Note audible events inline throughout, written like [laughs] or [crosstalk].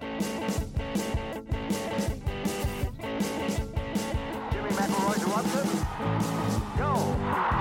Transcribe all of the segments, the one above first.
Jimmy McIlroy's erupted. Go.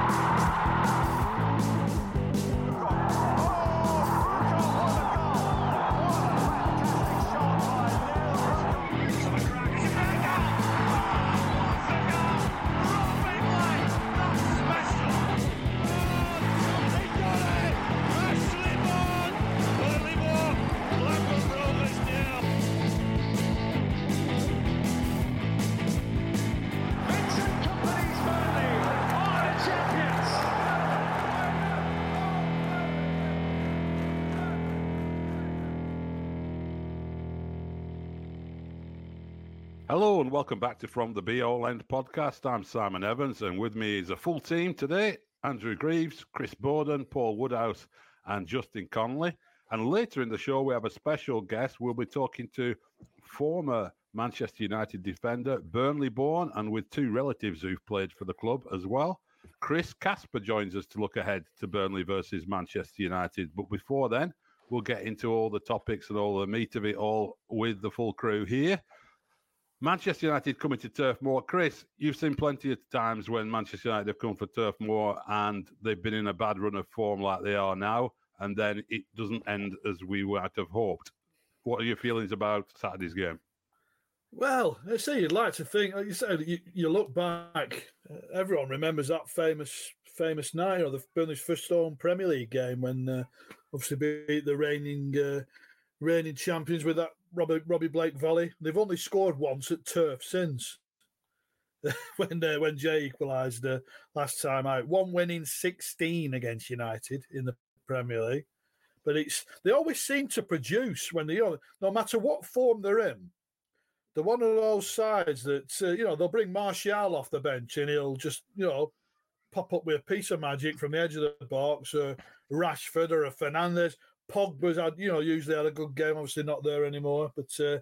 Hello and welcome back to From the Bee Hole End podcast. I'm Simon Evans, and with me is a full team today Andrew Greaves, Chris Bowden, Paul Woodhouse, and Justin Connolly. And later in the show, we have a special guest. We'll be talking to former Manchester United defender, Burnley born, and with two relatives who've played for the club as well. Chris Casper joins us to look ahead to Burnley versus Manchester United. But before then, we'll get into all the topics and all the meat of it all with the full crew here. Manchester United coming to Turf Moor. Chris, you've seen plenty of times when Manchester United have come for Turf Moor and they've been in a bad run of form like they are now, and then it doesn't end as we might have hoped. What are your feelings about Saturday's game? Well, I say you'd like to think, like you said, you, you look back, uh, everyone remembers that famous famous night, or the Burnley's first home Premier League game when uh, obviously beat the reigning uh, reigning champions with that Robbie, Robbie Blake volley. They've only scored once at turf since [laughs] when uh, when Jay equalised uh, last time out. One win in 16 against United in the Premier League. But it's they always seem to produce when they, know, no matter what form they're in, they're one of those sides that uh, you know they'll bring Martial off the bench and he'll just you know pop up with a piece of magic from the edge of the box, or Rashford or a Fernandez. Pogba's had you know usually had a good game, obviously not there anymore, but uh,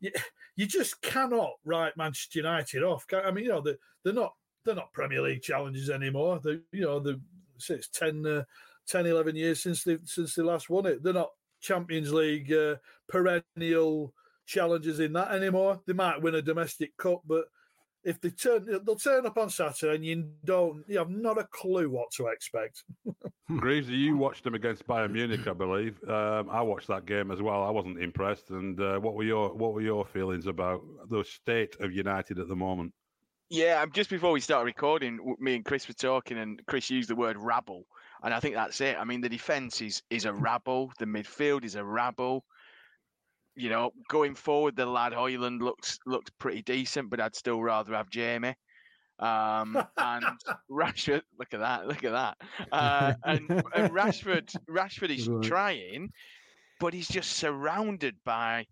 you, you just cannot write Manchester United off. I mean, you know they they're not they're not Premier League challenges anymore. They you know the it's 10, uh, 10, 11 years since they since they last won it. They're not Champions League uh, perennial challenges in that anymore. They might win a domestic cup, but if they turn, they'll turn up on Saturday, and you don't, you have not a clue what to expect. Greavsey, you watched them against Bayern Munich, I believe. Um, I watched that game as well. I wasn't impressed. And uh, what were your what were your feelings about the state of United at the moment? Yeah, um, just before we started recording, me and Chris were talking, and Chris used the word rabble, and I think that's it. I mean, the defense is is a rabble, the midfield is a rabble. You know, going forward, the lad Højlund looks looks pretty decent, but I'd still rather have Jamie. Um, and [laughs] Rashford, look at that, look at that. Uh, [laughs] and, and Rashford, Rashford is Right. trying, but he's just surrounded by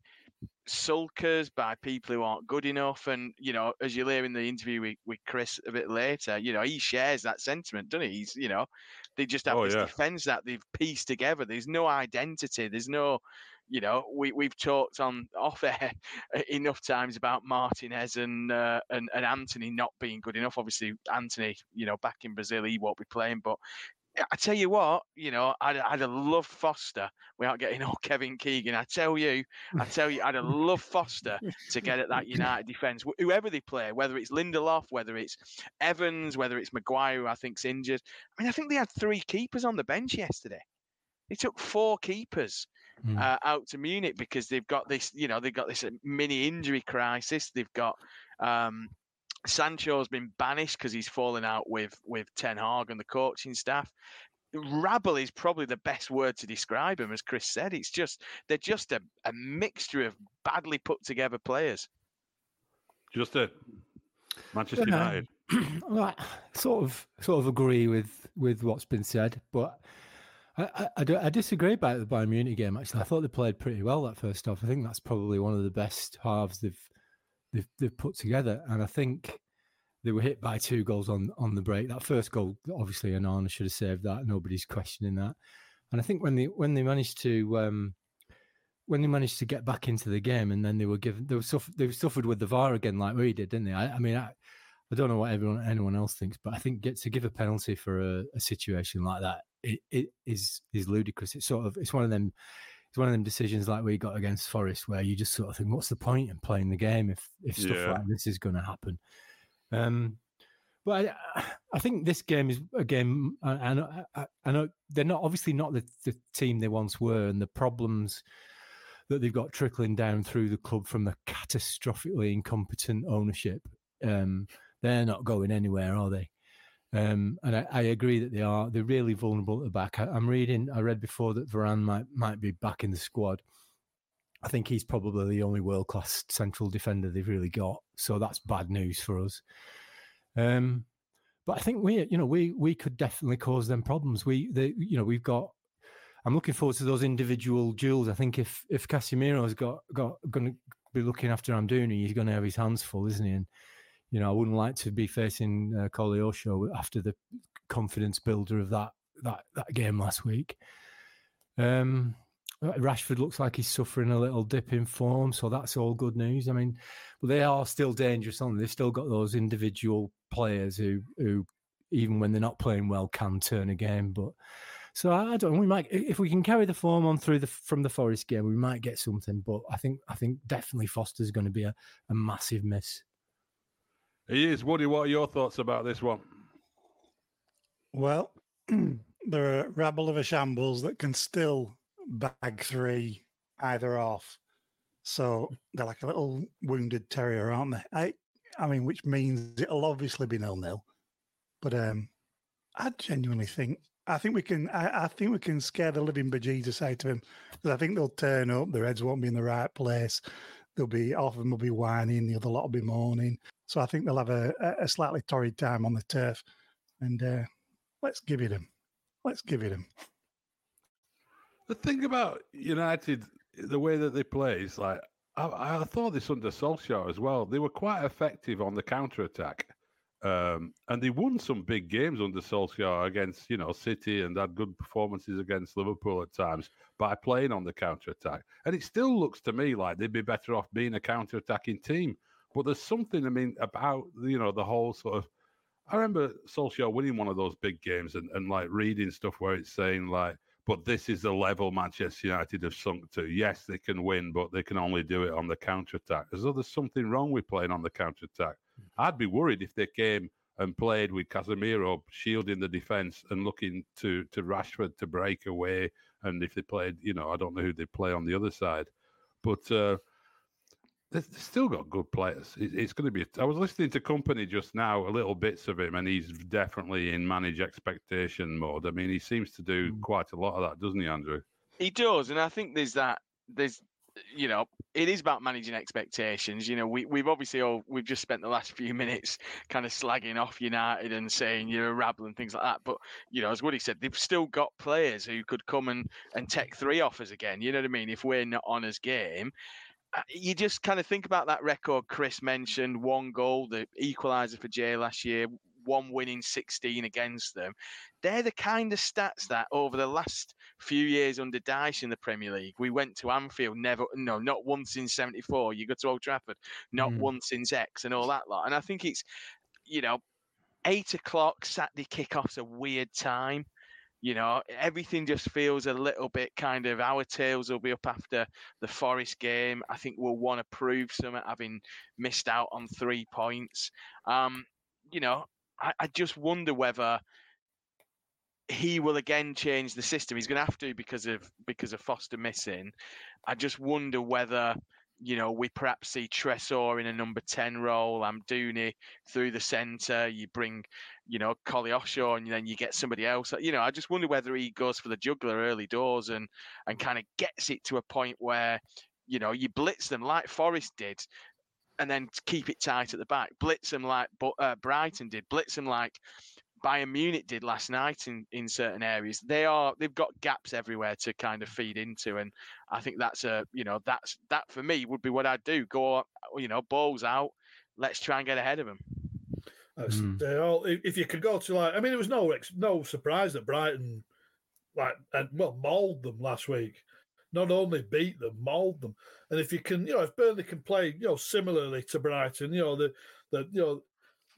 sulkers by people who aren't good enough. And, you know, as you'll hear in the interview with, with Chris a bit later, you know, he shares that sentiment, doesn't he? He's, you know, they just have Oh, this yeah. defense that they've pieced together. There's no identity. There's no, you know, we, we've talked on off air [laughs] enough times about Martinez and, uh, and, and Antony not being good enough. Obviously, Antony, you know, back in Brazil, he won't be playing, but I tell you what, you know, I'd, I'd have loved Foster without getting [laughs] all Kevin Keegan. I tell you, I tell you, I'd have loved Foster to get at that United defence, whoever they play, whether it's Lindelof, whether it's Evans, whether it's Maguire, who I think's injured. I mean, I think they had three keepers on the bench yesterday. They took four keepers Mm. uh, out to Munich because they've got this, you know, they've got this uh, mini injury crisis. They've got um, Sancho's been banished because he's fallen out with with Ten Hag and the coaching staff. Rabble is probably the best word to describe him, as Chris said. It's just they're just a, a mixture of badly put together players. Just a Manchester Yeah. United. [clears throat] well, I sort of sort of agree with with what's been said, but I, I, I, I disagree about the Bayern Munich game. Actually, I thought they played pretty well that first half. I think that's probably one of the best halves they've they've, they've put together, and I think they were hit by two goals on on the break. That first goal, obviously, Onana should have saved that. Nobody's questioning that. And I think when they when they managed to um, when they managed to get back into the game, and then they were given they were suffer, they suffered with the VAR again, like we did, didn't they? I, I mean, I, I don't know what everyone anyone else thinks, but I think get to give a penalty for a, a situation like that it, it is is ludicrous. It's sort of it's one of them it's one of them decisions like we got against Forest where you just sort of think, what's the point in playing the game if if stuff Yeah. like this is going to happen? Um, but I, I think this game is a game. and I, know, I, I know they're not obviously not the, the team they once were, and the problems that they've got trickling down through the club from the catastrophically incompetent ownership. Um, they're not going anywhere, are they? Um, and I, I agree that they are. They're really vulnerable at the back. I, I'm reading. I read before that Varane might might be back in the squad. I think he's probably the only world class central defender they've really got. So that's bad news for us. Um, but I think we, you know, we we could definitely cause them problems. We, they, you know, we've got. I'm looking forward to those individual duels. I think if if Casemiro's got got going to be looking after Amdouni, he's going to have his hands full, isn't he? And you know, I wouldn't like to be facing uh, Koleosho after the confidence builder of that that that game last week. Um, Rashford looks like he's suffering a little dip in form, so that's all good news. I mean, but they are still dangerous, they? They've still got those individual players who who even when they're not playing well can turn a game. But so I, don't. We might if we can carry the form on through the from the Forest game, we might get something. But I think I think definitely Foster's going to be a, a massive miss. He is. Woody, what are your thoughts about this one? Well, [clears throat] they're a rabble of a shambles that can still bag three either off. So they're like a little wounded terrier, aren't they? I, I mean, which means it'll obviously be nil nil. But um, I genuinely think I think we can. I, I think we can scare the living bejesus out of him because I think they'll turn up. Their heads won't be in the right place. They'll be half of them will be whining. The other lot will be moaning. So I think they'll have a, a- slightly torrid time on the turf. And uh, let's give it them. Let's give it them. The thing about United, the way that they play is like I, I thought this under Solskjaer as well. They were quite effective on the counter attack, um, and they won some big games under Solskjaer against you know City and had good performances against Liverpool at times by playing on the counter attack. And it still looks to me like they'd be better off being a counter attacking team. But there's something I mean about you know the whole sort of. I remember Solskjaer winning one of those big games and, and like reading stuff where it's saying like but this is the level Manchester United have sunk to. Yes, they can win, but they can only do it on the counter attack. As though there's something wrong with playing on the counter attack. I'd be worried if they came and played with Casemiro shielding the defence and looking to to Rashford to break away. And if they played, you know, I don't know who they play on the other side, but uh, they've still got good players. It's going to be. I was listening to Kompany just now, a little bits of him, and he's definitely in manage expectation mode. I mean, he seems to do hmm. quite a lot of that, doesn't he, Andrew? He does, and I think there's that. There's, you know, it is about managing expectations. You know, we we've obviously all we've just spent the last [laughs] few minutes kind of slagging off United and saying you're a rabble and things like that. But you know, as Woody said, they've still got players who could come and and take three offers again. You know what I mean? If we're not on his game. Uh, You just kind of think about that record Chris mentioned one goal, the equaliser for Jay last year, one winning 16 against them. They're the kind of stats that over the last few years under Dyche in the Premier League, we went to Anfield, never, no, not once in 74. You go to Old Trafford, not Mm. once since X and all that lot. And I think it's, you know, eight o'clock Saturday kickoff's a weird time. You know, everything just feels a little bit kind of our tails will be up after the Forest game. I think we'll want to prove something, having missed out on three points. Um, you know, I, I just wonder whether he will again change the system. He's going to have to because of because of Foster missing. I just wonder whether you know we perhaps see Tresor in a number ten role, Amdouni through the centre. You bring you know Koleosho, and then you get somebody else. You know, I just wonder whether he goes for the juggler early doors and and kind of gets it to a point where you know you blitz them like Forest did. And then keep it tight at the back. Blitz them like uh, Brighton did. Blitz them like Bayern Munich did last night in, in certain areas. They are they've got gaps everywhere to kind of feed into, and I think that's a you know that's that for me would be what I'd do. Go you know balls out. Let's try and get ahead of them. That's, Mm. they're all, if if you could go to like, I mean, it was no no surprise that Brighton, like, and well, mauled them last week. Not only beat them, mauled them. And if you can, you know, if Burnley can play, you know, similarly to Brighton, you know, the the you know.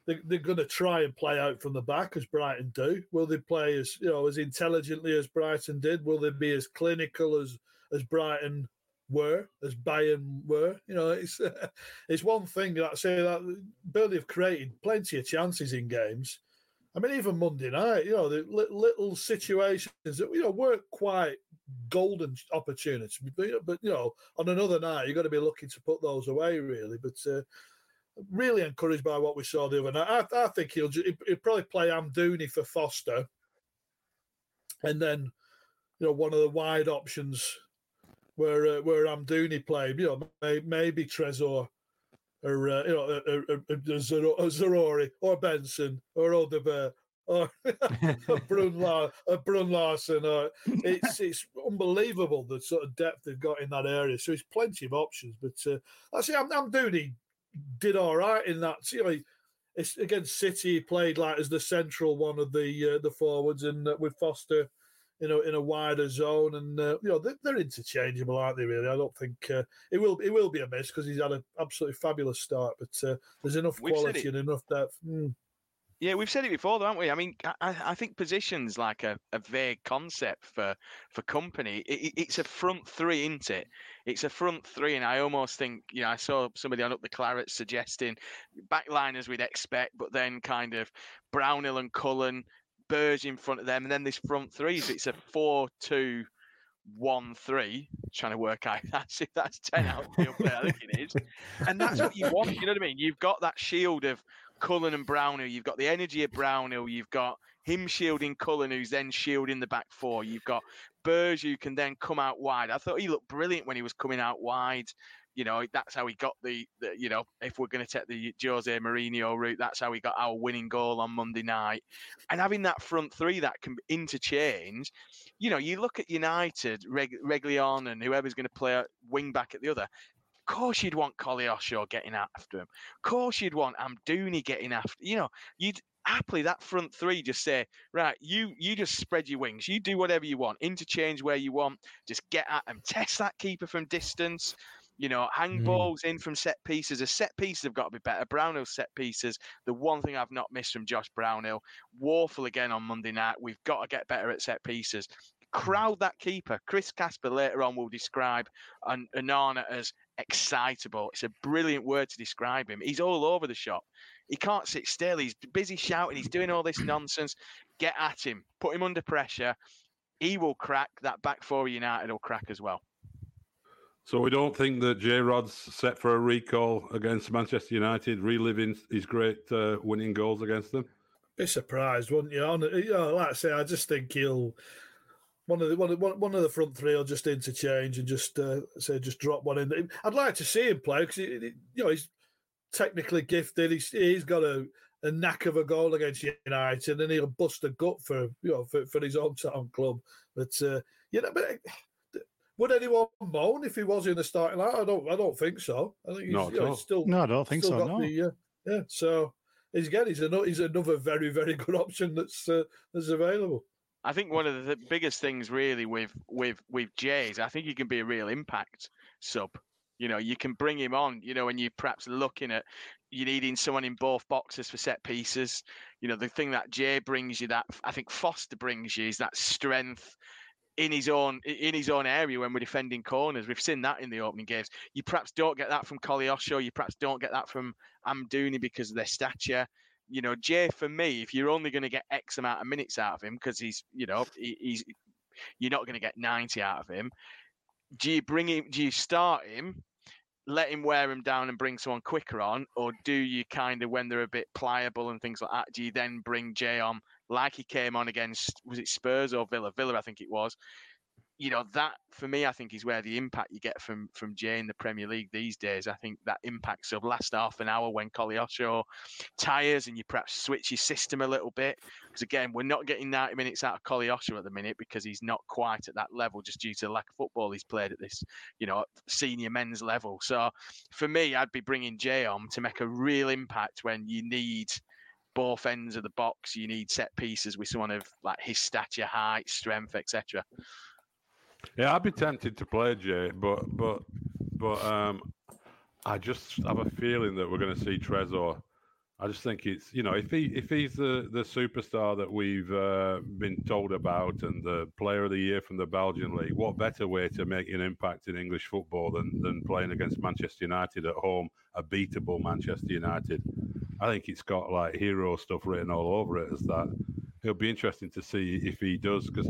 They, they're going to try and play out from the back as Brighton do. Will they play as you know as intelligently as Brighton did? Will they be as clinical as as Brighton were, as Bayern were. You know, it's [laughs] it's one thing that I say that Burnley have created plenty of chances in games. I mean, even Monday night, you know, the li- little situations that you know weren't quite golden opportunities, but, but you know, on another night you've got to be looking to put those away, really. But uh, really encouraged by what we saw the other night. I, I think he'll, he'll probably play Amdouni for Foster, and then you know one of the wide options where uh, where Amdouni played. You know, may, maybe Tresor or uh, you know uh, uh, uh, uh Zaroury or Benson or Odobert [laughs] or Bruun, La- Bruun Larsen. Or, it's it's unbelievable the sort of depth they've got in that area. So it's plenty of options. But uh, actually, I'm, Amdouni did all right in that. You know, it's against City, he played like as the central one of the uh, the forwards, and uh, with Foster, you know, in a wider zone, and uh, you know they're, they're, interchangeable, aren't they? Really, I don't think uh, it will it will be a miss because he's had an absolutely fabulous start, but uh, there's enough quality and enough depth. Mm. Yeah, we've said it before, though, haven't we? I mean, I, I think positions like a, a vague concept for for Kompany. It, it's a front three, isn't it? It's a front three, and I almost think you know I saw somebody on up the claret suggesting backliners we'd expect, but then kind of Brownhill and Cullen, Berge in front of them, and then this front three. So it's a four-two one three, trying to work out [laughs] that's if that's ten out of the up there, I [laughs] think it is. And that's what you want, you know what I mean? You've got that shield of Cullen and Brownhill. You've got the energy of Brownhill. You've got him shielding Cullen, who's then shielding the back four. You've got Berge, who can then come out wide. I thought he looked brilliant when he was coming out wide. You know, that's how he got the, the you know, if we're going to take the Jose Mourinho route, that's how we got our winning goal on Monday night. And having that front three that can interchange, you know, you look at United, Reg- Reguilón and whoever's going to play wing back at the other, course you'd want Koleosho getting after him. Of course you'd want Amdouni getting after. You know, you'd happily that front three just say, right, you you just spread your wings. You do whatever you want. Interchange where you want. Just get at them. Test that keeper from distance. You know, hang mm. balls in from set pieces. The set pieces have got to be better. Brownhill set pieces. The one thing I've not missed from Josh Brownhill. Woeful again on Monday night. We've got to get better at set pieces crowd that keeper. Chris Casper later on will describe an Onana as excitable. It's a brilliant word to describe him. He's all over the shop. He can't sit still. He's busy shouting. He's doing all this nonsense. Get at him. Put him under pressure. He will crack. That back four United will crack as well. So we don't think that J Rod's set for a recall against Manchester United, reliving his great uh, winning goals against them. Be surprised, wouldn't you? you know, like I say, I just think he'll one of the one, one of the front three will just interchange and just uh, say just drop one in. I'd like to see him play because you know he's technically gifted. He's he's got a, a knack of a goal against United, and he'll bust a gut for you know for, for his hometown club. But uh, you know, but would anyone moan if he was in the starting line? I don't. I don't think so. I think he's, Not you know, he's still. No, I don't think so. No. The, uh, yeah. So he's again, he's another. He's another very very good [laughs] option that's uh, that's available. I think one of the biggest things really with with with Jays, I think he can be a real impact sub. You know, you can bring him on. You know, when you're perhaps looking at you needing someone in both boxes for set pieces. You know, the thing that Jay brings you that I think Foster brings you is that strength in his own in his own area when we're defending corners. We've seen that in the opening games. You perhaps don't get that from Koleosho. You perhaps don't get that from Amdouni because of their stature you know, Jay for me, if you're only going to get X amount of minutes out of him because he's, you know, he, he's, you're not going to get 90 out of him. Do you bring him? Do you start him? Let him wear him down and bring someone quicker on, or do you kind of when they're a bit pliable and things like that? Do you then bring Jay on like he came on against was it Spurs or Villa? Villa, I think it was you know that for me, I think is where the impact you get from from Jay in the Premier League these days. I think that impacts of last half an hour when Koleosho tires and you perhaps switch your system a little bit. Because again, we're not getting 90 minutes out of Koleosho at the minute because he's not quite at that level just due to the lack of football he's played at this, you know, senior men's level. So for me, I'd be bringing Jay on to make a real impact when you need both ends of the box. You need set pieces with someone of like his stature, height, strength, etc. Yeah, I'd be tempted to play Jay, but but but um, I just have a feeling that we're going to see Tresor. I just think it's you know if he if he's the the superstar that we've uh, been told about and the player of the year from the Belgian league, what better way to make an impact in English football than than playing against Manchester United at home, a beatable Manchester United? I think it's got like hero stuff written all over it as that. It'll be interesting to see if he does because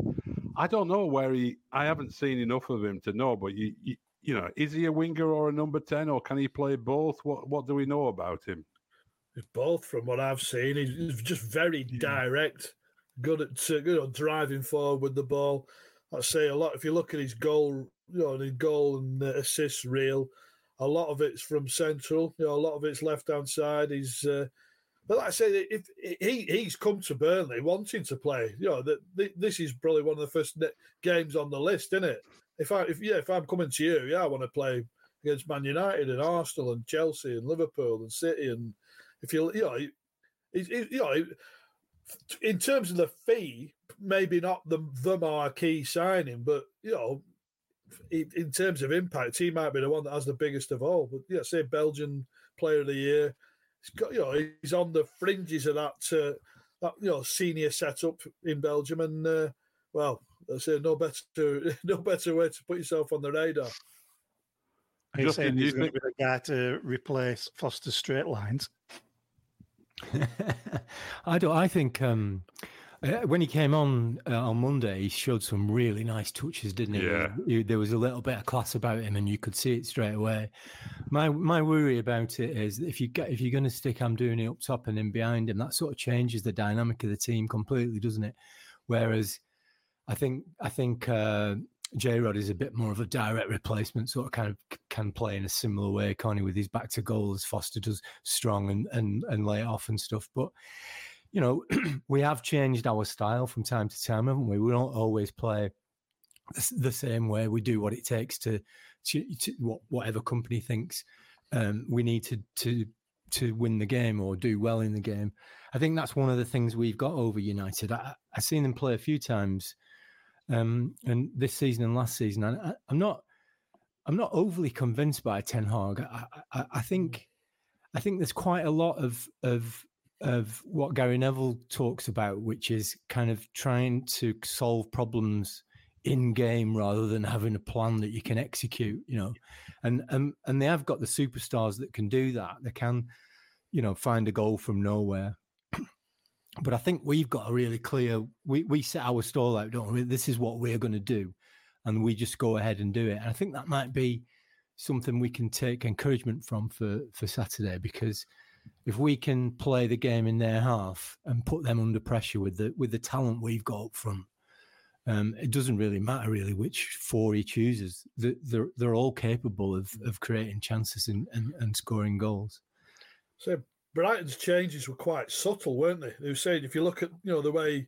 I don't know where he. I haven't seen enough of him to know, but you, you you know, is he a winger or a number ten, or can he play both? What what do we know about him? both from what I've seen. He's just very yeah. direct, good at good at driving forward with the ball. I say a lot. If you look at his goal, you know, his goal and assists reel, a lot of it's from central. You know, a lot of it's left hand side. He's, uh, but like I say, if he he's come to Burnley wanting to play, you know, that this is probably one of the first games on the list, isn't it? If I if yeah, if I'm coming to you, yeah, I want to play against Man United and Arsenal and Chelsea and Liverpool and City and if you you know, you know, in terms of the fee, maybe not the the marquee signing, but you know, in terms of impact, he might be the one that has the biggest of all. But yeah, say Belgian Player of the Year. He's got you know he's on the fringes of that uh, that you know senior setup in Belgium, and uh, well, I say no better [laughs] no better way to put yourself on the radar. Are saying he's going to be the guy to replace Foster Straight Lines? [laughs] I don't. I think um, uh, when he came on uh, on Monday, he showed some really nice touches, didn't he? Yeah. He, there was a little bit of class about him, and you could see it straight away. My my worry about it is if you get if you're going to stick I'm doing it up top and then behind him, that sort of changes the dynamic of the team completely, doesn't it? Whereas I think I think uh, J Rod is a bit more of a direct replacement, sort of kind of can play in a similar way, Connie, with his back to goal as Foster does, strong and and and lay off and stuff. But you know, [clears throat] we have changed our style from time to time, haven't we? We don't always play the same way. We do what it takes to, to, to what whatever Kompany thinks um, we need to to to win the game or do well in the game. I think that's one of the things we've got over United. I, I've seen them play a few times um, and this season and last season, I, am not, I'm not overly convinced by Ten Hag. I, I, I, think, I think there's quite a lot of of of what Gary Neville talks about, which is kind of trying to solve problems in game rather than having a plan that you can execute. You know, and and and they have got the superstars that can do that. They can, you know, find a goal from nowhere [clears throat] but I think we've got a really clear. We we set our stall out, don't we? This is what we're going to do, and we just go ahead and do it. And I think that might be something we can take encouragement from for for Saturday because if we can play the game in their half and put them under pressure with the with the talent we've got up front, um, it doesn't really matter really which four he chooses. They're they're all capable of of creating chances and and, and scoring goals. So Brighton's changes were quite subtle, weren't they? They were saying if you look at you know the way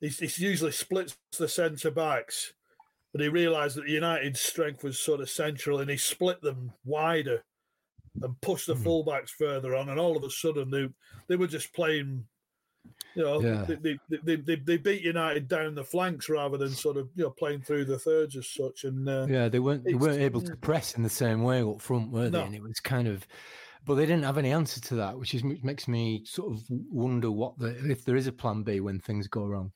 he, he usually splits the centre backs, but he realised that the United strength was sort of central, and he split them wider and push the mm. fullbacks further on, and all of a sudden they they were just playing. You know, yeah. they, they, they, they, beat United down the flanks rather than sort of you know playing through the thirds as such. And uh, yeah, they weren't they weren't able to press in the same way up front, were they? No. And it was kind of but they didn't have any answer to that, which is which makes me sort of wonder what the if there is a plan B when things go wrong.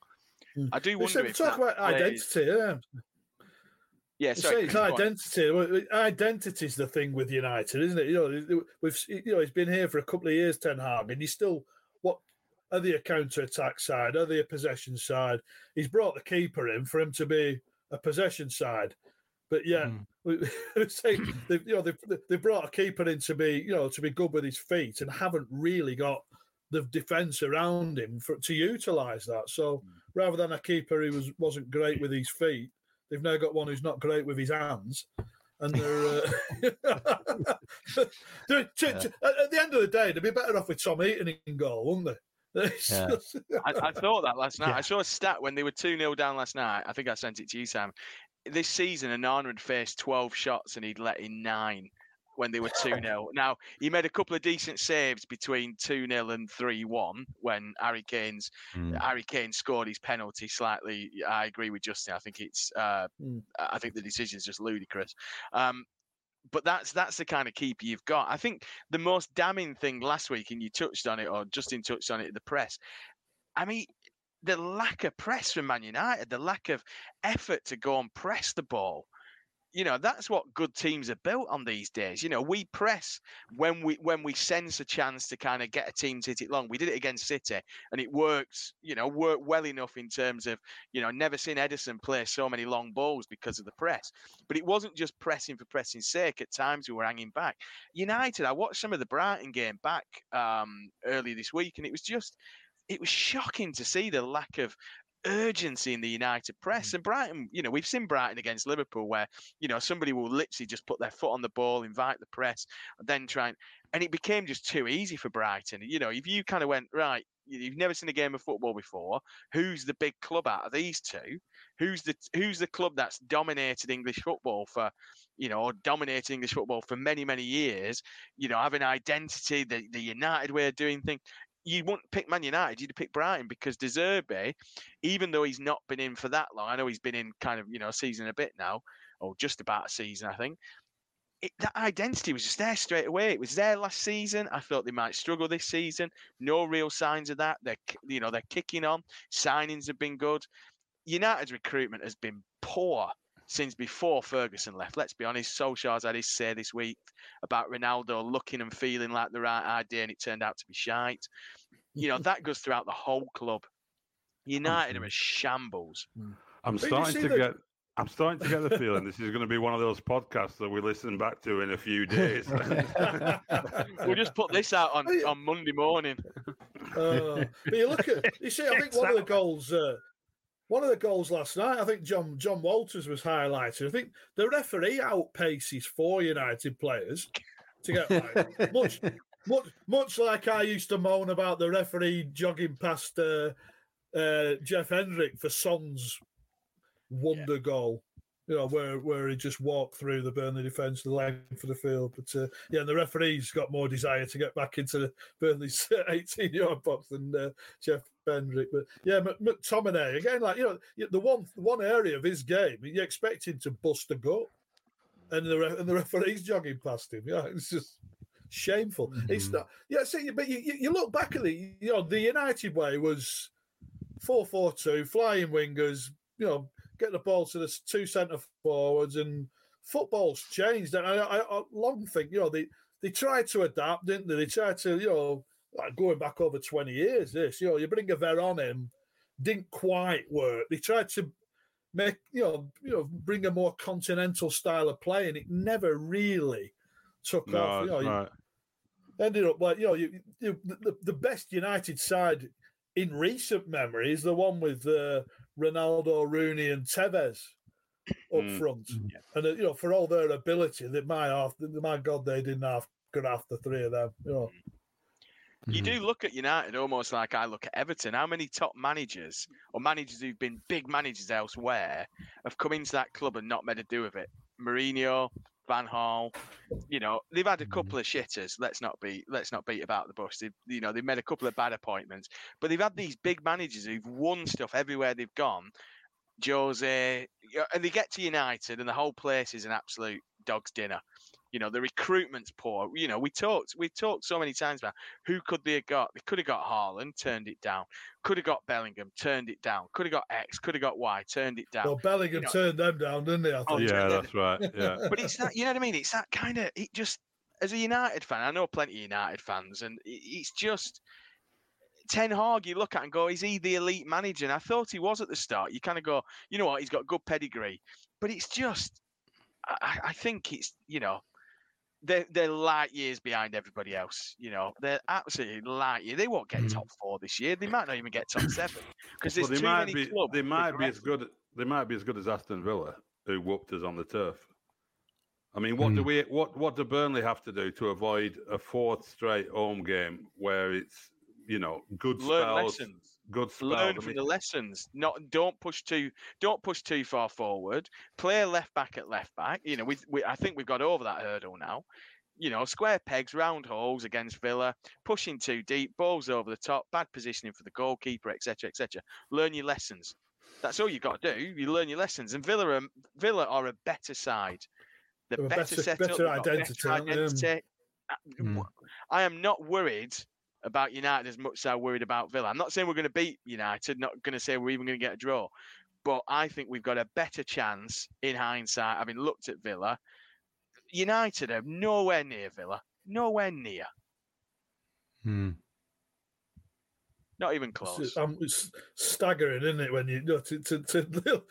Hmm. I do wonder. So, talk about identity, yeah. Yeah, sorry. It's identity. Identity is the thing with United, isn't it? You know, we've you know he's been here for a couple of years, Ten Hag, and he's still what are they a counter attack side? Are they a possession side? He's brought the keeper in for him to be a possession side. But yeah, mm. [laughs] we, say they, you know they they brought a keeper in to be you know to be good with his feet and haven't really got the defence around him for, to utilise that. So mm. rather than a keeper who was wasn't great with his feet, they've now got one who's not great with his hands. And they're uh, to, to, to, at the end of the day, they'd be better off with Tom Heaton in goal, wouldn't they? [laughs] Yeah. [laughs] I, I, thought that last night. Yeah. I saw a stat when they were 2 0 down last night. I think I sent it to you, Sam this season, Onana had faced 12 shots and he'd let in nine when they were 2 0. Now, he made a couple of decent saves between 2 0 and 3 1 when Harry Kane's mm. Harry Kane scored his penalty slightly. I agree with Justin. I think it's, uh, mm. I think the decision is just ludicrous. Um, but that's that's the kind of keeper you've got. I think the most damning thing last week, and you touched on it, or Justin touched on it, in the press. I mean, the lack of press from Man United, the lack of effort to go and press the ball you know that's what good teams are built on these days you know we press when we when we sense a chance to kind of get a team to hit it long. We did it against city and it worked you know worked well enough in terms of you know never seen Ederson play so many long balls because of the press. But it wasn't just pressing for pressing's sake. At times we were hanging back. United i watched some of the brighton game back um earlier this week and it was just it was shocking to see the lack of urgency in the United press. Mm. And Brighton, you know, we've seen Brighton against Liverpool where, you know, somebody will literally just put their foot on the ball, invite the press, and then try and, and it became just too easy for Brighton. You know, if you kind of went, right, you've never seen a game of football before, who's the big club out of these two? Who's the who's the club that's dominated English football for, you know, or dominated English football for many, many years, you know, have an identity, the, the United way of doing things you wouldn't pick Man United, you'd pick Brighton because De Zerbi, even though he's not been in for that long, I know he's been in kind of, you know, a season a bit now, or just about a season, I think. It, that identity was just there straight away. It was there last season. I thought they might struggle this season. No real signs of that. They're, you know, they're kicking on. Signings have been good. United's recruitment has been poor since before Ferguson left. Let's be honest. Solskjaer's had his say this week about Ronaldo looking and feeling like the right idea, and it turned out to be shite. You know [laughs] that goes throughout the whole club. United are a shambles. I'm starting to that- get. I'm starting to get the feeling this is going to be one of those podcasts that we listen back to in a few days. [laughs] We'll just put this out on, [laughs] on Monday morning. Uh, but you look at, you see, I think one of the goals, uh, one of the goals last night, I think John John Walters was highlighted. I think the referee outpaces four United players to get like, much, [laughs] much, much like I used to moan about the referee jogging past uh, uh, Jeff Hendrick for Son's wonder goal. You know, where where he just walked through the Burnley defence the length of the field. But uh, yeah, the referee's got more desire to get back into the Burnley's [laughs] 18 yard box than uh, Jeff Hendrick. But yeah, Mc- McTominay again, like you know, the one one area of his game you expect him to bust a gut, and the re- and the referee's jogging past him. Yeah, it's just shameful. Mm-hmm. It's not. Yeah, see, but you, you you look back at the you know the United way was four four two flying wingers. You know, get the ball to the two centre forwards, and football's changed. And I, I, I long think you know they they tried to adapt, didn't they? They tried to you know like going back over twenty years. This you know you bring a Veron in, didn't quite work. They tried to make you know you know bring a more continental style of play, and it never really took no, off. You know, it's you- right. ended up like you know you, you the, the best United side in recent memory is the one with uh, Ronaldo, Rooney, and Tevez up Mm. front, and uh, you know for all their ability, that my half, my God, they didn't have good half the three of them. You know, You Mhm. do look at United almost like I look at Everton. How many top managers or managers who've been big managers elsewhere have come into that club and not made a do of it? Mourinho, Van Gaal, you know, they've had a couple of shitters. Let's not be let's not beat about the bush. They've, you know, they've made a couple of bad appointments, but they've had these big managers who've won stuff everywhere they've gone. Jose, and they get to United, and the whole place is an absolute dog's dinner. You know, the recruitment's poor. You know, we talked we talked so many times about who could they have got? They could have got Haaland, turned it down. Could have got Bellingham, turned it down. Could have got X, could have got Y, turned it down. well, Bellingham know- turned them down, didn't they? I Oh, think. Yeah, yeah. that's right. Yeah. [laughs] But it's that, you know what I mean? It's that kind of, it just, as a United fan, I know plenty of United fans, and it's just, Ten Hag, you look at and go, is he the elite manager? And I thought he was at the start. You kind of go, you know what, he's got good pedigree. But it's just, I, I- I think it's, you know, they're, they're light years behind everybody else. You know, they're absolutely light years. They won't get Mhm. top four this year. They might not even get top seven because Well, there's they too might many be. They might be as good. They might be as good as Aston Villa, who whooped us on the turf. I mean, what do Mm. we? What what do Burnley have to do to avoid a fourth straight home game where it's you know good Learn spells, lessons. Good spells? learn from the lessons. Not don't push too don't push too far forward. Play left back at left back. You know, we, we I think we've got over that hurdle now. You know, square pegs, round holes against Villa, pushing too deep, balls over the top, bad positioning for the goalkeeper, etc., etc. Learn your lessons. That's all you got to do. You learn your lessons. And Villa are, Villa are a better side the better, better- setup, better they've got identity. Um, identity. Uh, Hmm. I am not worried about United as much as I'm worried about Villa. I'm not saying we're going to beat United, not going to say we're even going to get a draw, but I think we've got a better chance in hindsight, having looked at Villa. United are nowhere near Villa, nowhere near, Hmm. not even It's, close. um, it's staggering, isn't it, when you, you know, to, to, to [laughs]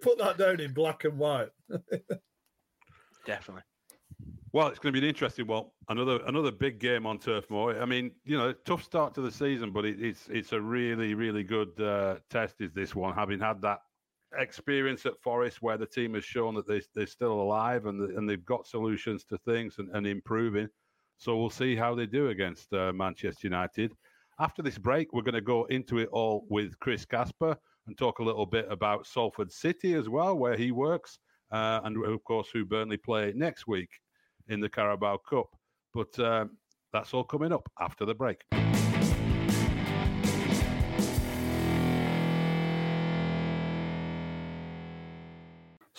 put that down in black and white. [laughs] Definitely. Well, it's going to be an interesting one. Another another big game on Turf Moor. I mean, you know, tough start to the season, but it, it's it's a really really good uh, test. Is this one having had that experience at Forest where the team has shown that they they're still alive and the, and they've got solutions to things and, and improving. So we'll see how they do against uh, Manchester United. After this break, we're going to go into it all with Chris Casper and talk a little bit about Salford City as well, where he works, uh, and of course who Burnley play next week in the Carabao Cup. But um, that's all coming up after the break.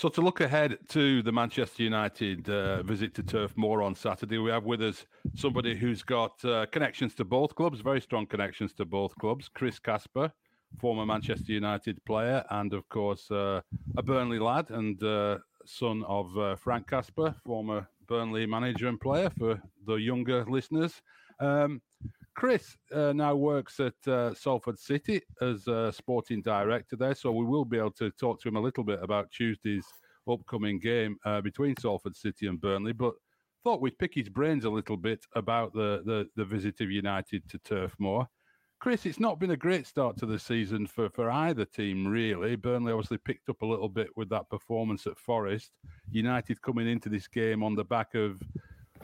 So to look ahead to the Manchester United uh, visit to Turf Moor on Saturday, we have with us somebody who's got uh, connections to both clubs, very strong connections to both clubs. Chris Casper, former Manchester United player, and of course uh, a Burnley lad and uh, son of uh, Frank Casper, former Burnley manager and player for the younger listeners. Um, Chris uh, now works at uh, Salford City as a sporting director there, so we will be able to talk to him a little bit about Tuesday's upcoming game uh, between Salford City and Burnley. But thought we'd pick his brains a little bit about the the, the visit of United to Turf Moor. Chris, it's not been a great start to the season for, for either team, really. Burnley obviously picked up a little bit with that performance at Forest. United coming into this game on the back of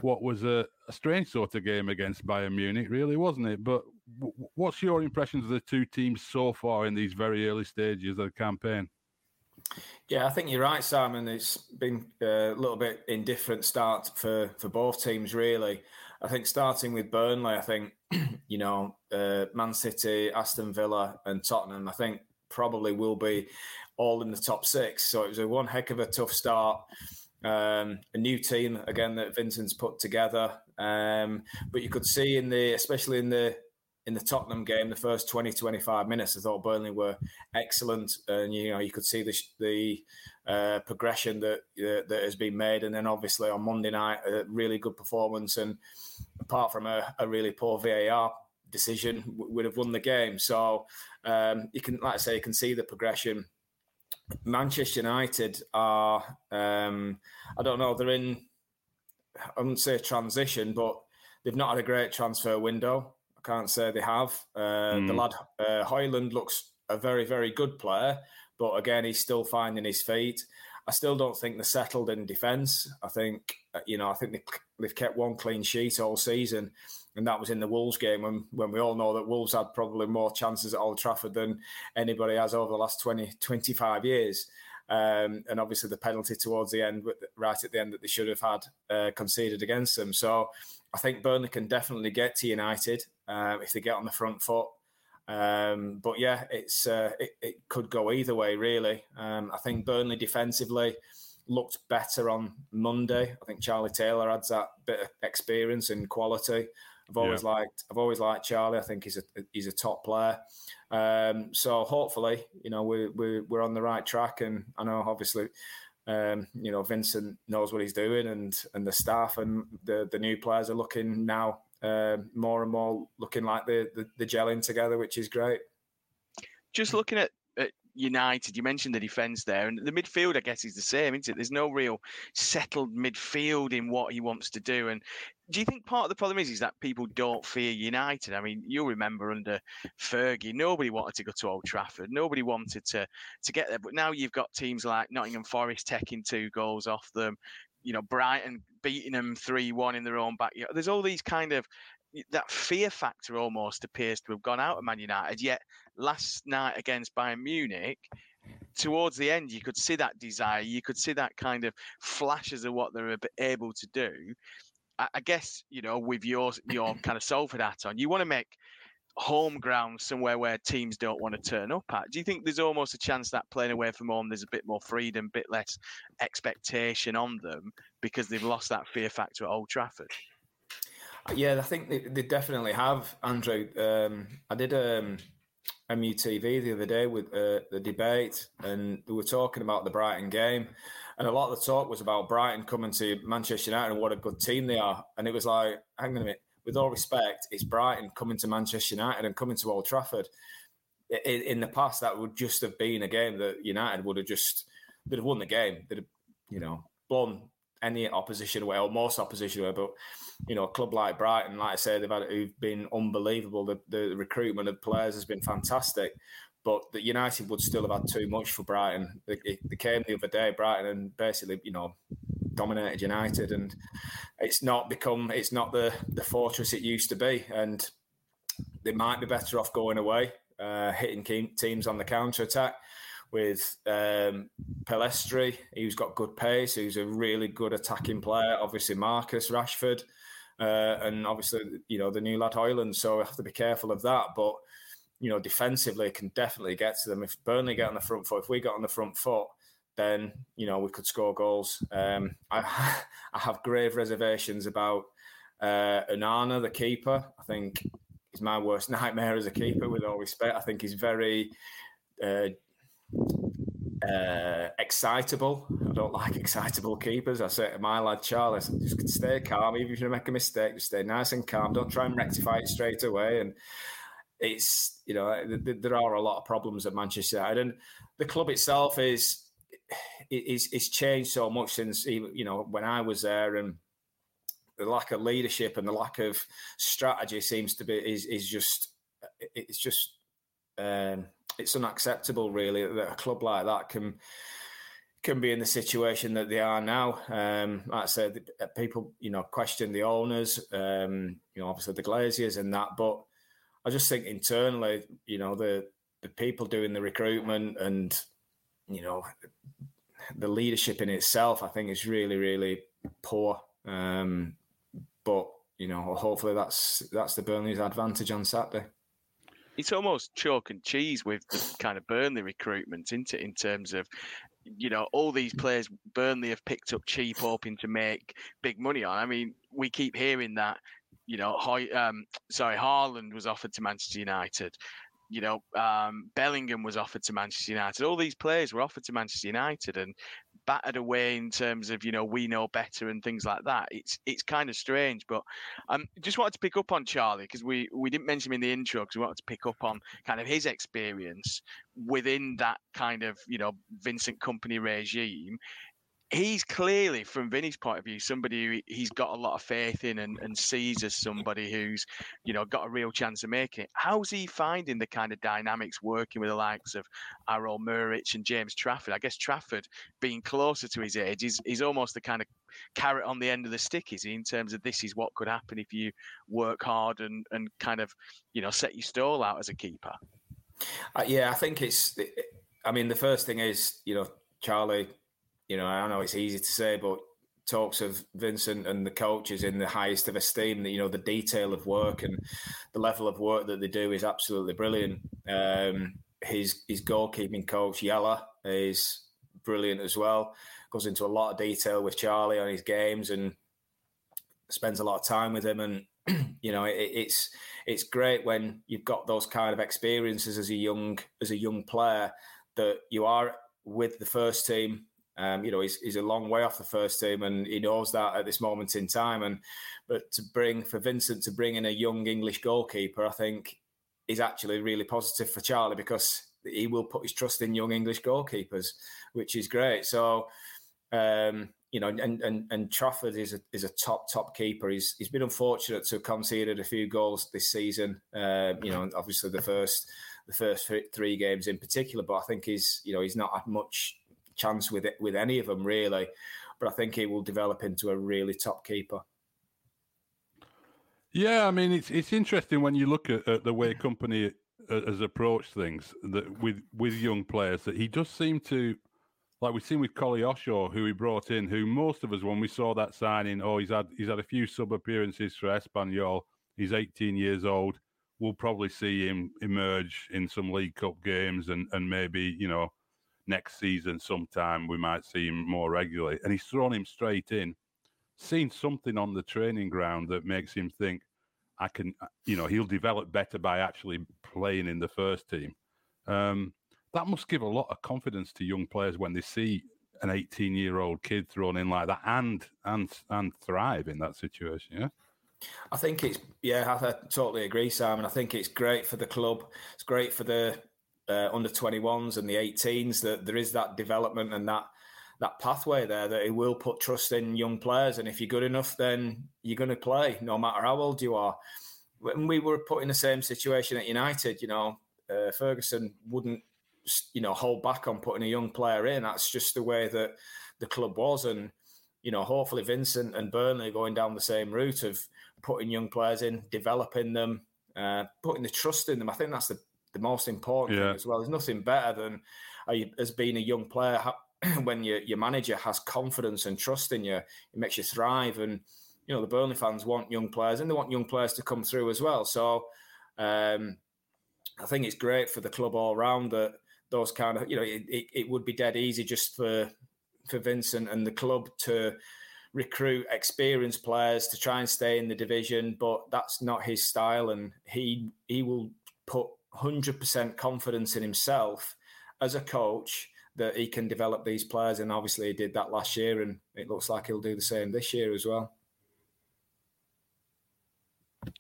what was a, a strange sort of game against Bayern Munich, really, wasn't it? But w- what's your impressions of the two teams so far in these very early stages of the campaign? Yeah, I think you're right, Simon. It's been uh, a little bit indifferent start for, for both teams, really. I think starting with Burnley, I think, [clears throat] you know, uh, Man City, Aston Villa, and Tottenham, I think probably will be all in the top six. So it was a one heck of a tough start. Um, a new team again that Vincent's put together, um, but you could see in the, especially in the in the Tottenham game, the first 20, 25 minutes, I thought Burnley were excellent, and you know you could see the the uh, progression that uh, that has been made, and then obviously on Monday night, a really good performance, and apart from a, a really poor VAR decision, would have won the game. So um, you can, like I say, you can see the progression. Manchester United are, um, I don't know, they're in, I wouldn't say transition, but they've not had a great transfer window. I can't say they have. Uh, The Mm. lad uh, Højlund looks a very, very good player, but again, he's still finding his feet. I still don't think they're settled in defence. I think, uh, you know, I think they, they've kept one clean sheet all season, and that was in the Wolves game when, when we all know that Wolves had probably more chances at Old Trafford than anybody has over the last 20, 25 years. Um, and obviously the penalty towards the end, right at the end, that they should have had uh, conceded against them. So I think Burnley can definitely get to United uh, if they get on the front foot. Um, but yeah, it's uh, it, it could go either way, really. Um, I think Burnley defensively looked better on Monday. I think Charlie Taylor adds that bit of experience and quality. I've always liked I've always liked Charlie. I think he's a he's a top player. Um, so hopefully, you know, we we we're on the right track, and I know obviously. Um, you know, Vincent knows what he's doing, and and the staff and the the new players are looking now uh, more and more looking like the the, gelling together, which is great. Just looking at, at United, you mentioned the defence there, and the midfield, I guess, is the same, isn't it? There's no real settled midfield in what he wants to do. And do you think part of the problem is is that people don't fear United? I mean, you'll remember under Fergie, nobody wanted to go to Old Trafford, nobody wanted to to get there. But now you've got teams like Nottingham Forest taking two goals off them. You know, Brighton beating them three one in their own backyard. There's all these kind of that fear factor almost appears to have gone out of Man United. Yet last night against Bayern Munich, towards the end, you could see that desire. You could see that kind of flashes of what they're able to do. I, I guess you know with your your kind of Salford hat on, you want to make home ground somewhere where teams don't want to turn up at. Do you think there's almost a chance that playing away from home, there's a bit more freedom, a bit less expectation on them because they've lost that fear factor at Old Trafford? Yeah, I think they, they definitely have, Andrew. Um, I did um, MUTV the other day with uh, the debate, and they were talking about the Brighton game. And a lot of the talk was about Brighton coming to Manchester United and what a good team they are. And it was like, hang on a minute, with all respect, it's Brighton coming to Manchester United and coming to Old Trafford. In, in the past, that would just have been a game that United would have just they'd have won the game. They'd have, you know, blown any opposition away or most opposition away. But you know, a club like Brighton, like I say, they've had who've been unbelievable. The, the recruitment of players has been fantastic. But the United would still have had too much for Brighton. They, came the other day, Brighton, and basically, you know, dominated United, and it's not become it's not the the fortress it used to be, and they might be better off going away, uh, hitting teams on the counter attack with um, Pellistri, who's got good pace, who's a really good attacking player. Obviously, Marcus Rashford, uh, and obviously, you know, the new lad Højlund. So we have to be careful of that. But you know, defensively, can definitely get to them. If Burnley get on the front foot, if we got on the front foot, then you know we could score goals. Um, I, [laughs] I have grave reservations about uh, Onana, the keeper. I think he's my worst [laughs] nightmare as a keeper. With all respect, I think he's very uh, uh, excitable. I don't like [laughs] excitable keepers. I say to my lad Charlie, just stay calm. Even if you make a mistake, just stay nice and calm. Don't try and rectify it straight away. And it's you know there are a lot of problems at Manchester United, and the club itself is is it's changed so much since you know when I was there, and the lack of leadership and the lack of strategy seems to be is is just it's just um, it's unacceptable really that a club like that can can be in the situation that they are now. Um, like I said, people you know question the owners, um, you know obviously the Glazers and that, but I just think internally, you know, the the people doing the recruitment and you know the leadership in itself, I think is really really poor. Um, but you know, hopefully that's that's the Burnley's advantage on Saturday. It's almost chalk and cheese with the kind of Burnley recruitment, isn't it? In terms of, you know, all these players Burnley have picked up cheap, hoping to make big money on. I mean, we keep hearing that you know, Hoy, um, sorry, Haaland was offered to Manchester United. You know, um, Bellingham was offered to Manchester United. All these players were offered to Manchester United and battered away in terms of you know we know better and things like that. It's it's kind of strange, but um, just wanted to pick up on Charlie because we we didn't mention him in the intro because we wanted to pick up on kind of his experience within that kind of you know Vincent Kompany regime he's clearly, from Vinny's point of view, somebody who he's got a lot of faith in and, and sees as somebody who's, you know, got a real chance of making it. How's he finding the kind of dynamics working with the likes of Errol Muric and James Trafford? I guess Trafford, being closer to his age, is, is almost the kind of carrot on the end of the stick, is he, in terms of this is what could happen if you work hard and, and kind of, you know, set your stall out as a keeper? Uh, yeah, I think it's, I mean, the first thing is, you know, Charlie you know, I know it's easy to say, but talks of Vincent and the coaches in the highest of esteem. That you know the detail of work and the level of work that they do is absolutely brilliant. Um, his his goalkeeping coach Jelle is brilliant as well. Goes into a lot of detail with Charlie on his games and spends a lot of time with him. And [clears throat] you know, it, it's it's great when you've got those kind of experiences as a young as a young player that you are with the first team um, you know, he's, he's a long way off the first team, and he knows that at this moment in time. And but to bring for Vincent to bring in a young English goalkeeper, I think is actually really positive for Charlie because he will put his trust in young English goalkeepers, which is great. So. Um, you know, and, and and Trafford is a is a top top keeper. He's he's been unfortunate to have conceded a few goals this season. Uh, you know, obviously the first the first three games in particular, but I think he's you know he's not had much chance with it with any of them really. But I think he will develop into a really top keeper. Yeah, I mean it's it's interesting when you look at, at the way Kompany uh, has approached things that with with young players that he does seem to like we've seen with Koleosho, who he brought in, who most of us when we saw that signing, oh he's had he's had a few sub appearances for Espanyol. He's 18 years old. We'll probably see him emerge in some League Cup games and and maybe you know next season sometime we might see him more regularly. And he's thrown him straight in seen something on the training ground that makes him think I can, uh, you know, he'll develop better by actually playing in the first team. Um, that must give a lot of confidence to young players when they see an 18 year old kid thrown in like that and and and thrive in that situation. Yeah. I think it's yeah, I, I totally agree, Simon. I think it's great for the club. It's great for the uh, under 21s and the 18s that there is that development and that that pathway there that it will put trust in young players. And if you're good enough, then you're going to play no matter how old you are. When we were put in the same situation at United, you know, uh, Ferguson wouldn't, you know, hold back on putting a young player in. That's just the way that the club was. And, you know, hopefully Vincent and Burnley going down the same route of putting young players in, developing them, uh, putting the trust in them. I think that's the, the most important yeah. thing as well. There's nothing better than uh, as being a young player [clears throat] when your your manager has confidence and trust in you, it makes you thrive. And you know the Burnley fans want young players, and they want young players to come through as well. So um, I think it's great for the club all round that those kind of you know it, it, it would be dead easy just for for Vincent and the club to recruit experienced players to try and stay in the division, but that's not his style, and he he will put hundred percent confidence in himself as a coach that he can develop these players. And obviously, he did that last year, and it looks like he'll do the same this year as well.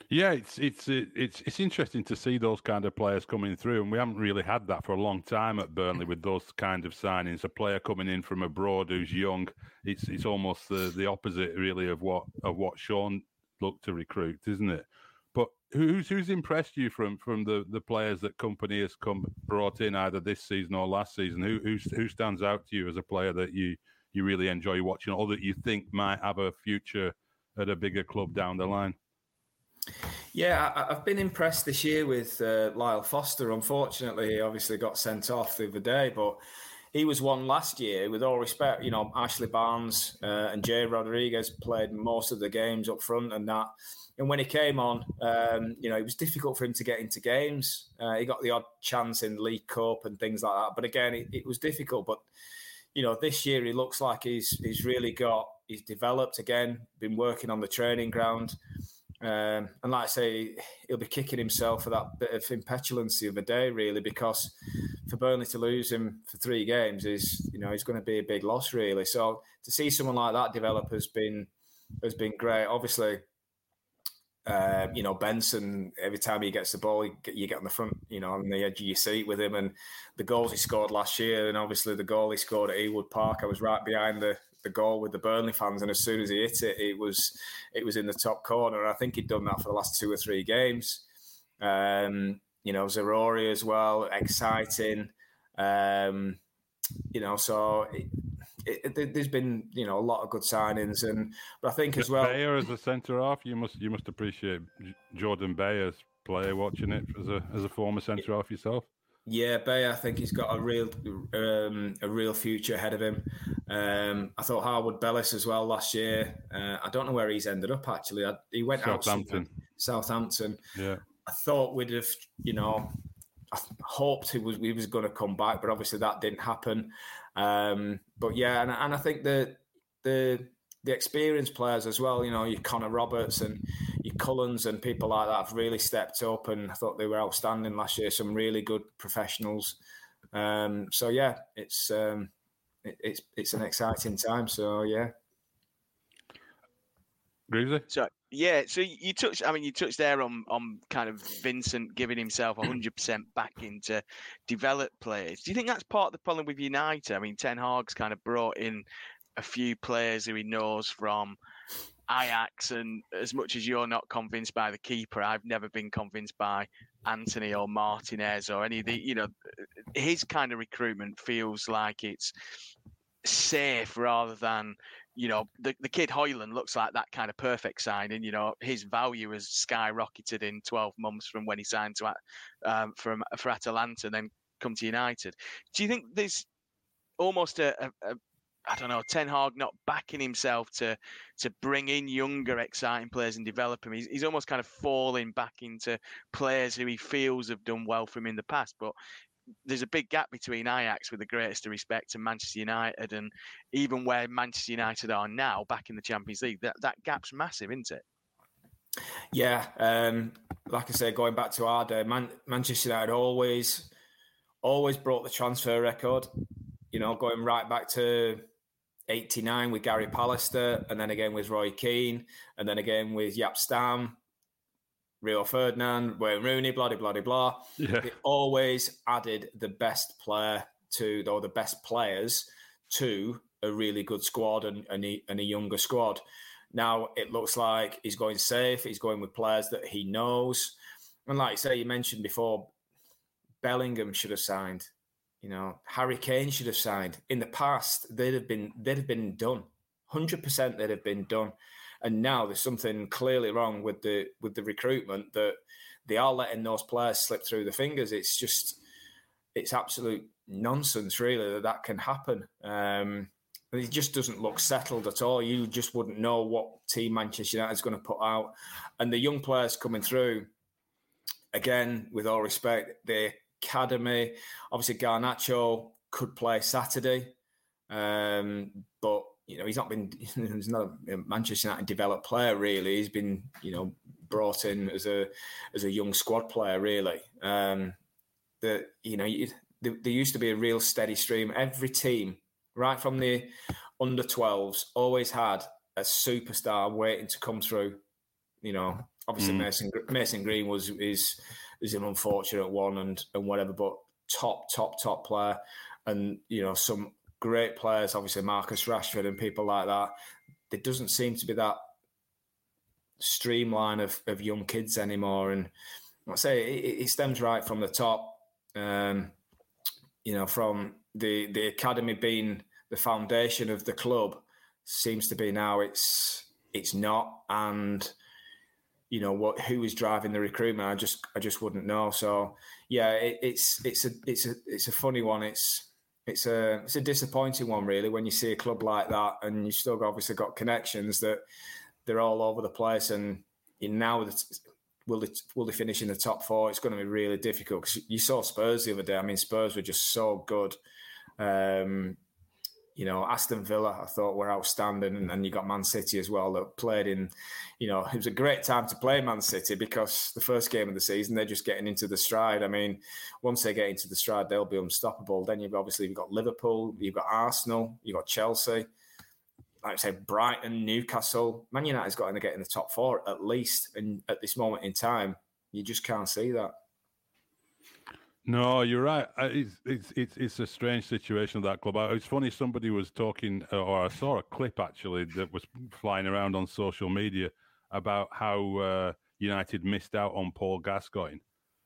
Yeah, it's it's uh, it's it's interesting to see those kind of players coming through, and we haven't really had that for a long time at Burnley with those kind of signings. A player coming in from abroad who's young, it's it's almost the the opposite really of what of what Sean looked to recruit, isn't it? But who's who's impressed you from from the the players that Kompany has come brought in either this season or last season? Who who who stands out to you as a player that you you really enjoy watching, or that you think might have a future at a bigger club down the line? Yeah, I, have been impressed this year with uh, Lyle Foster. Unfortunately, he obviously got sent off the other day, but he was one last year. With all respect, you know, Ashley Barnes uh, and Jay Rodriguez played most of the games up front, and that and when he came on, um, you know, it was difficult for him to get into games. Uh, he got the odd chance in League Cup and things like that. But again, it, it, was difficult. But you know, this year he looks like he's he's really got he's developed again. Been working on the training ground, um, and like I say, he'll be kicking himself for that bit of impetulancy of the day, really, because for Burnley to lose him for three games is you know he's going to be a big loss, really. So to see someone like that develop has been has been great. Obviously uh, you know, Benson, every time he gets the ball, you get, you get on the front, you know, on the edge of your seat with him. And the goals he scored last year, and obviously the goal he scored at Ewood Park, I was right behind the, the goal with the Burnley fans, and as soon as he hit it, it was it was in the top corner. I think he'd done that for the last two or three games. Um, you know, Zaroury as well, exciting. Um, you know, so it, it, there's been you know a lot of good signings, and but I think as well. Beyer as a centre half, you must you must appreciate Jordan Beyer's play watching it as a as a former centre half yourself. Yeah, Beyer, I think he's got a real um, a real future ahead of him. Um, I thought Harwood Bellis as well last year. Uh, I don't know where he's ended up actually. I, he went Southampton. out Southampton. Yeah. I thought we'd have, you know, I hoped he was he was going to come back, but obviously that didn't happen. Um, but yeah, and, and I think the the the experienced players as well, you know, your Connor Roberts and your Cullens and people like that have really stepped up, and I thought they were outstanding last year. Some really good professionals. Um, so yeah, it's um, it, it's it's an exciting time. So yeah. Greavsey? So yeah, so you touched. I mean, you touched there on on kind of Vincent giving himself hundred percent back into develop players. Do you think that's part of the problem with United? I mean, Ten Hag's kind of brought in a few players who he knows from Ajax, and as much as you're not convinced by the keeper, I've never been convinced by Antony or Martinez or any of the. You know, his kind of recruitment feels like it's safe rather than you know, the, the kid Højlund looks like that kind of perfect signing. You know, his value has skyrocketed in 12 months from when he signed to um, from for Atalanta, and then come to United. Do you think there's almost a, a, a I don't know, Ten Hag not backing himself to to bring in younger, exciting players and develop him. He's, he's almost kind of falling back into players who he feels have done well for him in the past. But there's a big gap between Ajax, with the greatest respect, and Manchester United, and even where Manchester United are now, back in the Champions League, that that gap's massive, isn't it? Yeah, um, like I said, going back to our day, Man- Manchester United always, always brought the transfer record. You know, going right back to '89 with Gary Pallister, and then again with Roy Keane, and then again with Jaap Stam, Rio Ferdinand, Wayne Rooney, blah blah blah blah. Yeah. They always added the best player to, or the best players to a really good squad and, and, a, and a younger squad. Now it looks like he's going safe. He's going with players that he knows. And like you say, you mentioned before, Bellingham should have signed. You know, Harry Kane should have signed. In the past, they'd have been they'd have been done. Hundred percent, they'd have been done. And now there's something clearly wrong with the with the recruitment that they are letting those players slip through the fingers. It's just it's absolute nonsense, really, that that can happen. Um, it just doesn't look settled at all. You just wouldn't know what team Manchester United is going to put out, and the young players coming through. Again, with all respect, the academy, obviously Garnacho could play Saturday, um, but you know he's not been [laughs] he's not a Manchester United developed player really. He's been you know brought in as a as a young squad player really. Um, that you know there, there used to be a real steady stream. Every team, right from the under 12s, always had a superstar waiting to come through. You know, obviously Mm. Mason Mason Greenwood is is an unfortunate one and and whatever, but top top top player, and you know some great players, obviously Marcus Rashford and people like that. There doesn't seem to be that streamline of, of young kids anymore, and I say it, it stems right from the top. Um, you know, from the the academy being the foundation of the club, seems to be now it's it's not, and you know what who is driving the recruitment. I just I just wouldn't know. So yeah, it, it's it's a it's a it's a funny one. It's it's a it's a disappointing one really when you see a club like that and you still obviously got connections that they're all over the place and you now will they will they finish in the top four? It's going to be really difficult because you saw Spurs the other day. I mean, Spurs were just so good. Um, you know, Aston Villa, I thought were outstanding, and, and you got Man City as well that played in. You know, it was a great time to play Man City because the first game of the season they're just getting into the stride. I mean, once they get into the stride, they'll be unstoppable. Then you've obviously you've got Liverpool, you've got Arsenal, you've got Chelsea. Like I said, Brighton, Newcastle, Man United's got to get in the top four at least. And at this moment in time, you just can't see that. No, you're right. It's it's it's, it's a strange situation of that club. It's funny. Somebody was talking, uh, or I saw a clip actually that was flying around on social media about how uh, United missed out on Paul Gascoigne,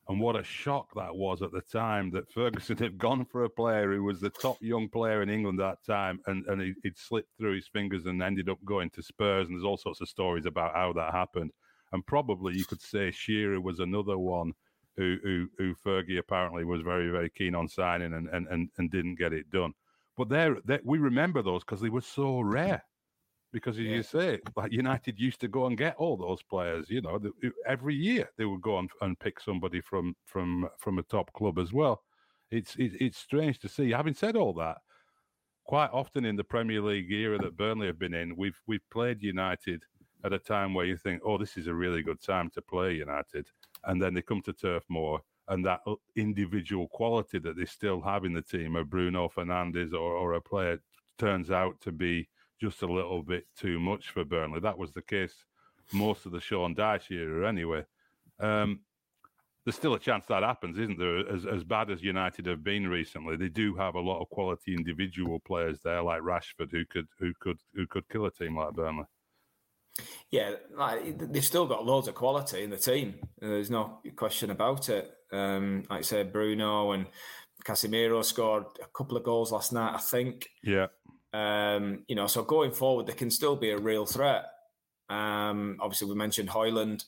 and what a shock that was at the time that Ferguson had gone for a player who was the top young player in England at that time, and and he, he'd slipped through his fingers and ended up going to Spurs. And there's all sorts of stories about how that happened. And probably you could say Shearer was another one who who, who Fergie apparently was very very keen on signing and and, and, and didn't get it done. But there, we remember those because they were so rare. Because as you say, like United used to go and get all those players. You know, every year they would go and, and pick somebody from from from a top club as well. It's it, it's strange to see. Having said all that, quite often in the Premier League era that Burnley have been in, we've we've played United at a time where you think, oh, this is a really good time to play United, and then they come to Turf Moor, and that individual quality that they still have in the team, a Bruno Fernandes or, or a player, turns out to be just a little bit too much for Burnley. That was the case most of the Sean Dyche era, anyway. Um, there's still a chance that happens, isn't there? As as bad as United have been recently, they do have a lot of quality individual players there, like Rashford, who could who could who could kill a team like Burnley. Yeah, like they've still got loads of quality in the team. There's no question about it. Um, like I said, Bruno and Casemiro scored a couple of goals last night, I think. Yeah, Um, you know, so going forward, they can still be a real threat. Um, obviously, we mentioned Højlund.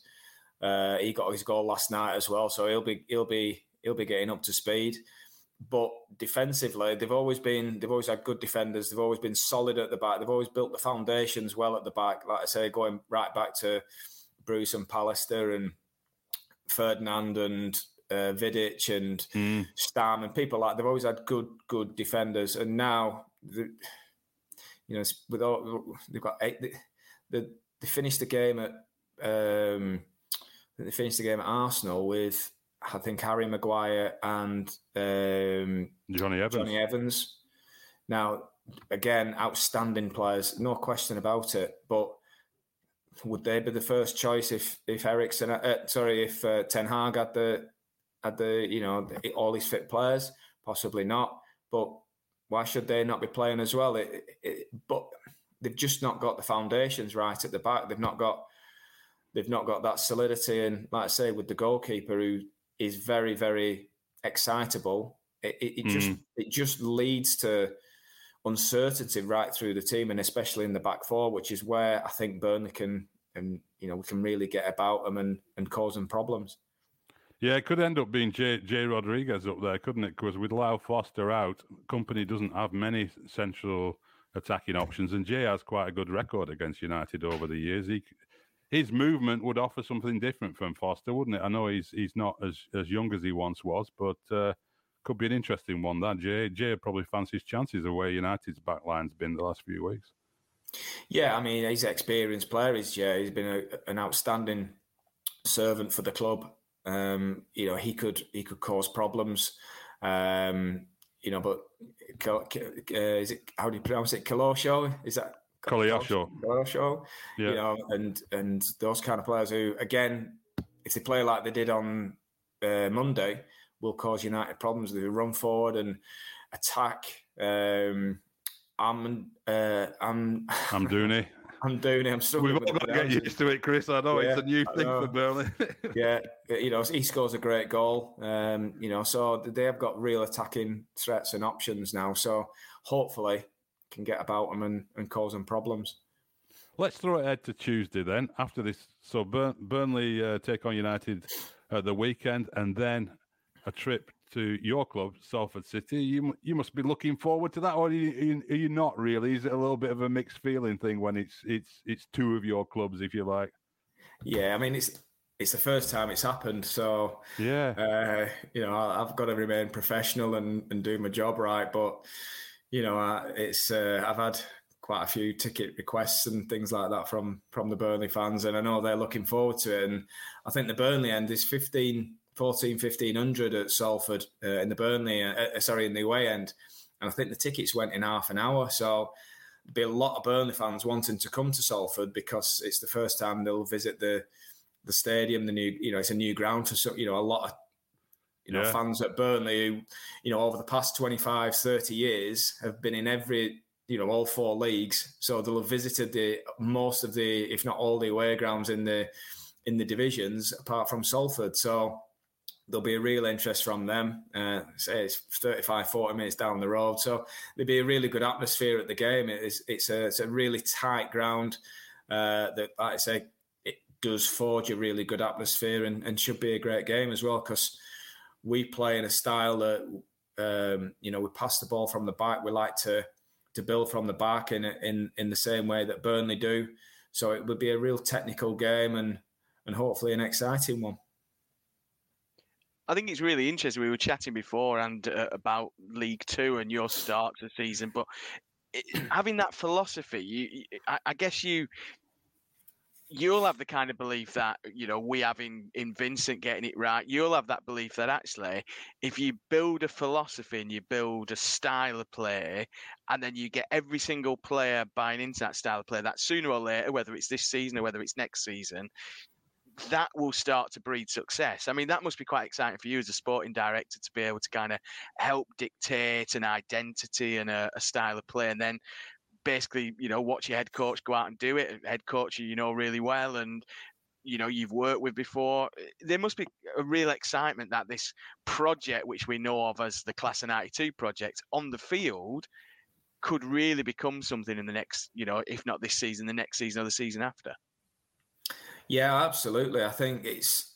Uh, he got his goal last night as well, so he'll be he'll be he'll be getting up to speed. But defensively, they've always been they've always had good defenders. They've always been solid at the back. They've always built the foundations well at the back. Like I say, going right back to Bruce and Pallister and Ferdinand and uh, Vidic and Mm. Stam and people like they've always had good good defenders, and now the, you know with all they've got eight. They, they, they finished the game at um, they finished the game at Arsenal with I think Harry Maguire and um, Jonny Evans. Jonny Evans. Now, again, outstanding players, no question about it. But would they be the first choice if if Ericsson, uh, sorry, if uh, Ten Hag had the had the you know the, all these fit players? Possibly not. But why should they not be playing as well? It, it, but they've just not got the foundations right at the back. They've not got they've not got that solidity. And like I say, with the goalkeeper who is very very excitable, it, it, it just mm. it just leads to uncertainty right through the team, and especially in the back four, which is where I think Burnley can and you know we can really get about them and and cause them problems. Yeah, it could end up being Jay, Jay Rodriguez up there, couldn't it? Because with Lyle Foster out, Kompany doesn't have many central attacking options, and Jay has quite a good record against United over the years. He, his movement would offer something different from Foster, wouldn't it? I know he's he's not as, as young as he once was, but uh, could be an interesting one. That Jay Jay probably fancies chances of where United's backline's been the last few weeks. Yeah, I mean he's an experienced player. He's Jay. He's been a, an outstanding servant for the club. Um, you know, he could he could cause problems. Um, you know, but uh, is it how do you pronounce it? Kalosho? Is that Koleosho. Kalosho? Yeah. You know, and and those kind of players who, again, if they play like they did on uh, Monday, will cause United problems. They run forward and attack. Um, [laughs] I'm uh, I'm I'm Dooney. I'm doing it. I'm still. We've all got to get used to it, Chris. I know it's a new I thing know. for Burnley. [laughs] yeah, you know, he scores a great goal. Um, you know, so they have got real attacking threats and options now. So hopefully, can get about them and, and cause them problems. Let's throw it ahead to Tuesday then. After this, so Burn, Burnley uh, take on United at the weekend, and then a trip to your club, Salford City. You you must be looking forward to that, or are you, are you- not really? Is it a little bit of a mixed feeling thing when it's it's it's two of your clubs, if you like? Yeah, I mean it's it's the first time it's happened, so Yeah, uh, you know I- I've got to remain professional and, and do my job right. But you know, I, it's uh, I've had quite a few ticket requests and things like that from from the Burnley fans, and I know they're looking forward to it. And I think the Burnley end is 15, 14, 1500 at Salford uh, in the Burnley, uh, uh, sorry, in the away end, and I think the tickets went in half an hour. So be a lot of Burnley fans wanting to come to Salford because it's the first time they'll visit the the stadium. The new, you know, it's a new ground for so you know a lot of you know Yeah. fans at Burnley who you know over the past 25, 30 years have been in every you know all four leagues, so they'll have visited the most of the, if not all, the away grounds in the in the divisions apart from Salford. So there'll be a real interest from them. Uh, say it's 35, 40 minutes down the road, so there'll be a really good atmosphere at the game. It is, it's a it's a really tight ground uh, that, like I say, it does forge a really good atmosphere and, and should be a great game as well because we play in a style that um, you know we pass the ball from the back. We like to to build from the back in in in the same way that Burnley do. So it would be a real technical game and and hopefully an exciting one. I think it's really interesting. We were chatting before and uh, about League Two and your start to the season, but having that philosophy, you, I guess you you'll have the kind of belief that you know we have in in Vincent getting it right. You'll have that belief that actually, if you build a philosophy and you build a style of play, and then you get every single player buying into that style of play, that sooner or later, whether it's this season or whether it's next season, that will start to breed success. I mean, that must be quite exciting for you as a sporting director to be able to kind of help dictate an identity and a, a style of play, and then basically, you know, watch your head coach go out and do it. Head coach you know really well, and you know you've worked with before. Eh, there must be a real excitement that this project, which we know of as the Class of '92 project, on the field could really become something in the next, you know, if not this season, the next season or the season after. Yeah, absolutely. I think it's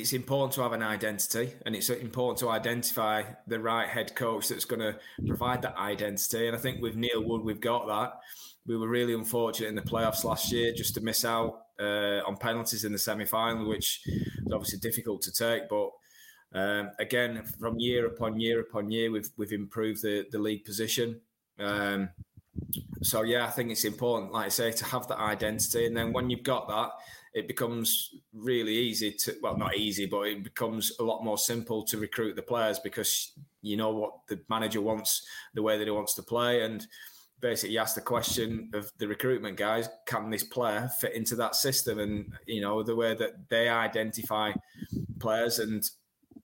it's important to have an identity, and it's important to identify the right head coach that's going to provide that identity. And I think with Neil Wood, we've got that. We were really unfortunate in the playoffs last year just to miss out uh, on penalties in the semi final, which was obviously difficult to take. But Um, again, from year upon year upon year, we've we've improved the the league position. Um, so yeah, I think it's important, like I say, to have that identity, and then when you've got that, it becomes really easy to well, not easy, but it becomes a lot more simple to recruit the players because you know what the manager wants, the way that he wants to play, and basically ask the question of the recruitment guys can this player fit into that system? And you know the way that they identify players and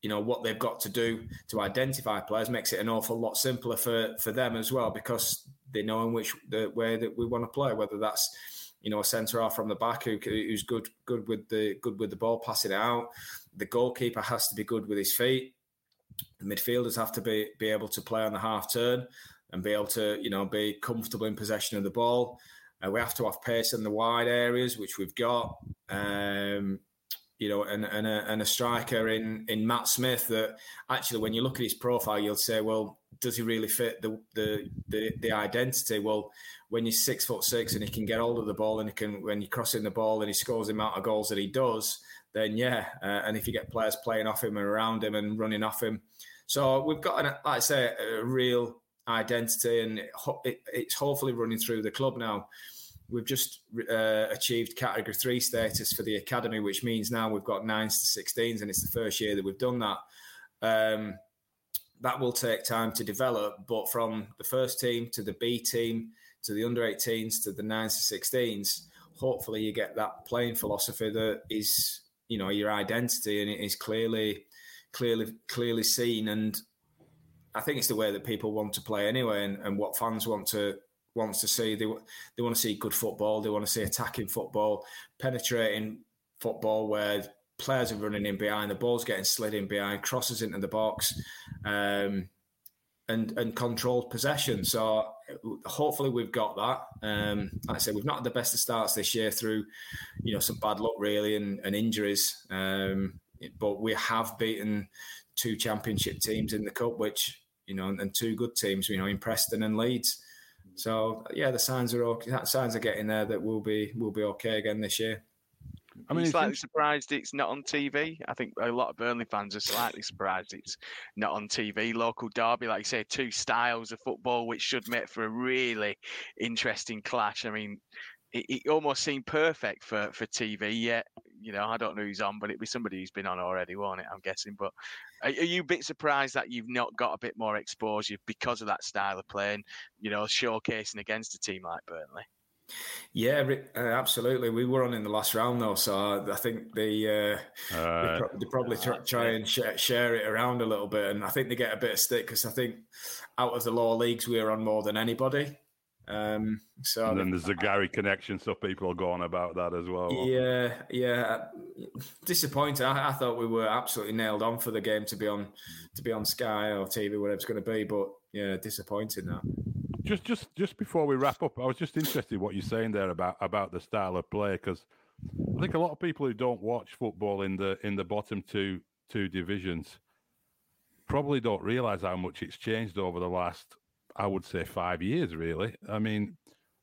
you know what they've got to do to identify players makes it an awful lot simpler for for them as well because they know in which the way that we want to play whether that's you know a centre half from the back who, who's good good with the good with the ball passing out the goalkeeper has to be good with his feet the midfielders have to be be able to play on the half turn and be able to, you know, be comfortable in possession of the ball. Uh, we have to have pace in the wide areas, which we've got. Um, you know, and, and, a, and a striker in in Matt Smith that actually, when you look at his profile, you'll say, well, does he really fit the the the, the identity? Well, when he's six foot six and he can get hold of the ball and he can when you're crossing the ball and he scores the amount of goals that he does, then yeah. Uh, and if you get players playing off him and around him and running off him, so we've got, an, like I say, a real identity, and it, it, it's hopefully running through the club now. We've just uh, achieved category three status for the academy, which means now we've got nines to 16s, and it's the first year that we've done that. Um, that will take time to develop, but from the first team to the B team to the under 18s to the nines to 16s, hopefully you get that playing philosophy that is, you know, your identity and it is clearly, clearly, clearly seen and I think it's the way that people want to play anyway, and, and what fans want to wants to see. They they want to see good football. They want to see attacking football, penetrating football where players are running in behind, the ball's getting slid in behind, crosses into the box, um, and and controlled possession. So hopefully we've got that. Um, like I said, we've not had the best of starts this year through, you know, some bad luck really and, and injuries. Um, but we have beaten two championship teams in the cup, which you know, and, and two good teams, you know, in Preston and Leeds. So yeah, the signs are okay. Signs are getting there that we'll be we'll be okay again this year. I mean, slightly surprised it's not on TV. I think a lot of Burnley fans are slightly surprised it's not on TV. Local derby, like you say, two styles of football, which should make for a really interesting clash. I mean, it, it almost seemed perfect for for TV. Yet, you know, I don't know who's on, but it'd be somebody who's been on already, won't it? I'm guessing. But are, are, you a bit surprised that you've not got a bit more exposure because of that style of playing? You know, showcasing against a team like Burnley. Yeah, uh, absolutely. We were on in the last round though, so I think they uh, uh, they, pro- they, probably try, try and sh- share it around a little bit, and I think they get a bit of stick because I think out of the lower leagues we are on more than anybody. Um, so and then there's the Gary connection, so people are going about that as well. Yeah, yeah. Disappointed. I, I, thought we were absolutely nailed on for the game to be on to be on Sky or TV, whatever it's going to be. But yeah, disappointing that. Just, just, just before we wrap up, I was just interested what you're saying there about about the style of play because I think a lot of people who don't watch football in the in the bottom two two divisions probably don't realise how much it's changed over the last I would say five years, really. I mean,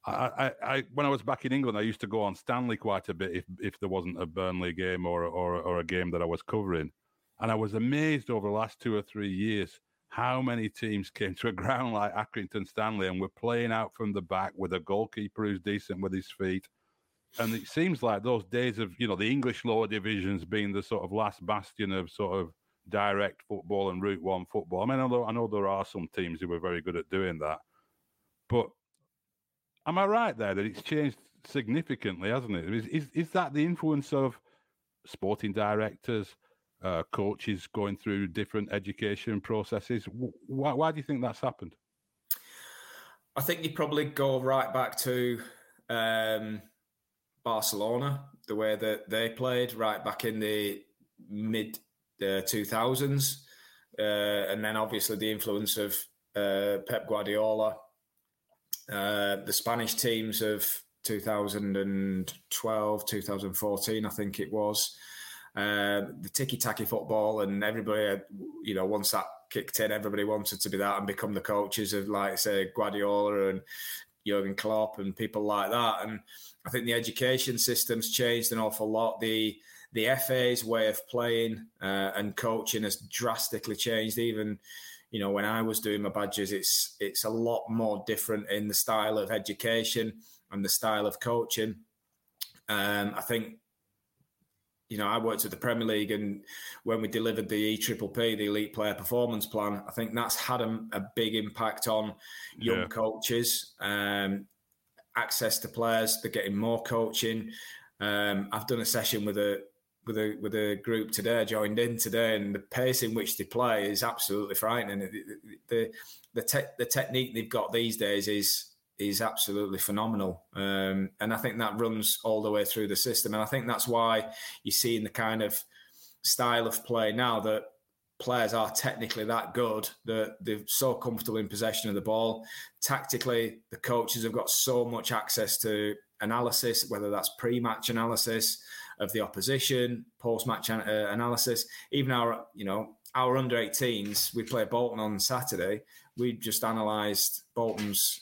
I, I, I, when I was back in England, I used to go on Stanley quite a bit if, if there wasn't a Burnley game or, or, or a game that I was covering. And I was amazed over the last two or three years how many teams came to a [laughs] ground like Accrington Stanley and were playing out from the back with a goalkeeper who's decent with his feet. And it seems like those days of, you know, the English lower divisions being the sort of last bastion of sort of direct football and Route One football. I mean, although I know there are some teams who were very good at doing that, but am I right there that it's changed significantly, hasn't it? Is is, is that the influence of sporting directors, uh, coaches going through different education processes? Why, why do you think that's happened? I think you probably go right back to um, Barcelona, the way that they played right back in the mid the 2000s. Uh, and then obviously the influence of uh, Pep Guardiola, uh, the Spanish teams of 2012, 2014, I think it was. Uh, the tiki-taka football, and everybody, had, you know, once that kicked in, everybody wanted to be that and become the coaches of, like, say, Guardiola and Jurgen Klopp and people like that. And I think the education system's changed an awful lot. The the FA's way of playing uh, and coaching has drastically changed. Even you know when I was doing my badges, it's it's a lot more different in the style of education and the style of coaching. Um, I think you know, I worked at the Premier League, and when we delivered the EPPP, the Elite Player Performance Plan, I think that's had a, a big impact on young yeah. coaches. Um, access to players, they're getting more coaching. Um, I've done a session with a with a with a group today, joined in today, and the pace in which they play is absolutely frightening. The the the, te- the technique they've got these days is is absolutely phenomenal. Um, and I think that runs all the way through the system. And I think that's why you see in the kind of style of play now that players are technically that good that they're so comfortable in possession of the ball. Tactically, the coaches have got so much access to analysis, whether that's pre-match analysis of the opposition, post-match uh, analysis, even our, you know, our under 18s, we play Bolton on Saturday. We just analysed Bolton's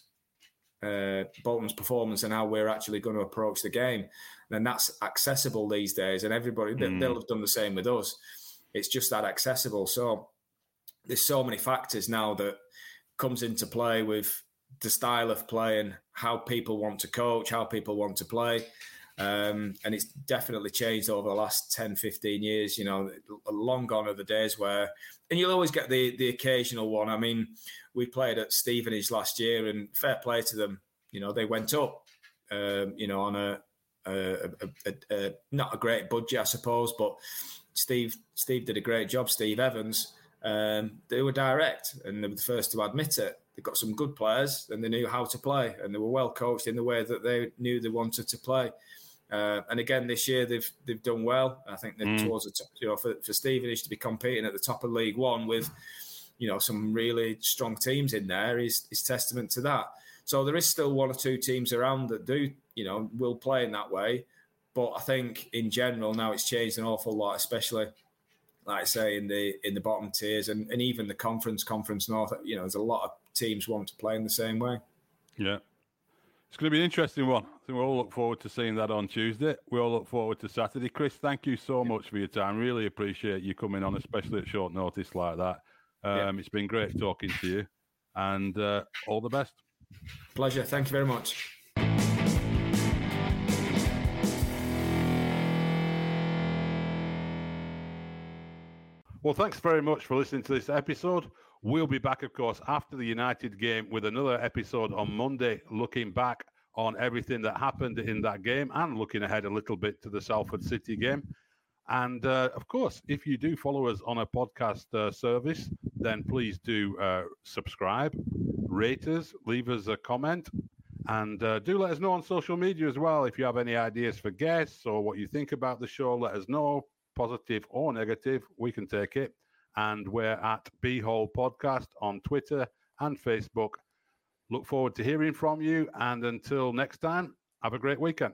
uh, Bolton's performance and how we're actually going to approach the game, then that's accessible these days. And everybody, mm. they'll have done the same with us. It's just that accessible. So there's so many factors now that comes into play with the style of play and how people want to coach, how people want to play. Um, and it's definitely changed over the last 10, 15 years. You know, long gone are the days where, and you'll always get the the occasional one. I mean, we played at Stevenage last year, and fair play to them. You know, they went up. Um, you know, on a, a, a, a, not a great budget, I suppose, but Steve Steve did a great job. Steve Evans. Um, they were direct, and they were the first to admit it. They got some good players, and they knew how to play, and they were well coached in the way that they knew they wanted to play. Uh, and again, this year they've they've done well. I think they're mm. towards the top, you know for, for Stevenage to be competing at the top of League One with you know some really strong teams in there is is testament to that. So there is still one or two teams around that do you know will play in that way, but I think in general now it's changed an awful lot, especially like I say in the in the bottom tiers and, and even the conference conference north. You know, there's a lot of teams want to play in the same way. Yeah, it's going to be an interesting one. I think we all look forward to seeing that on Tuesday. We all look forward to Saturday. Chris, thank you so much for your time. Really appreciate you coming on, especially at short notice like that. Um, yeah. It's been great talking to you, and uh, all the best. Pleasure. Thank you very much. Well, thanks very much for listening to this episode. We'll be back, of course, after the United game with another episode on Monday, looking back on everything that happened in that game and looking ahead a little bit to the Salford City game. And uh, of course, if you do follow us on a podcast uh, service, then please do uh, subscribe, rate us, leave us a comment, and uh, do let us know on social media as well. If you have any ideas for guests or what you think about the show, let us know, positive or negative. We can take it and we're at Bee Hole Podcast on Twitter and Facebook. Look forward to hearing from you. And until next time, have a great weekend.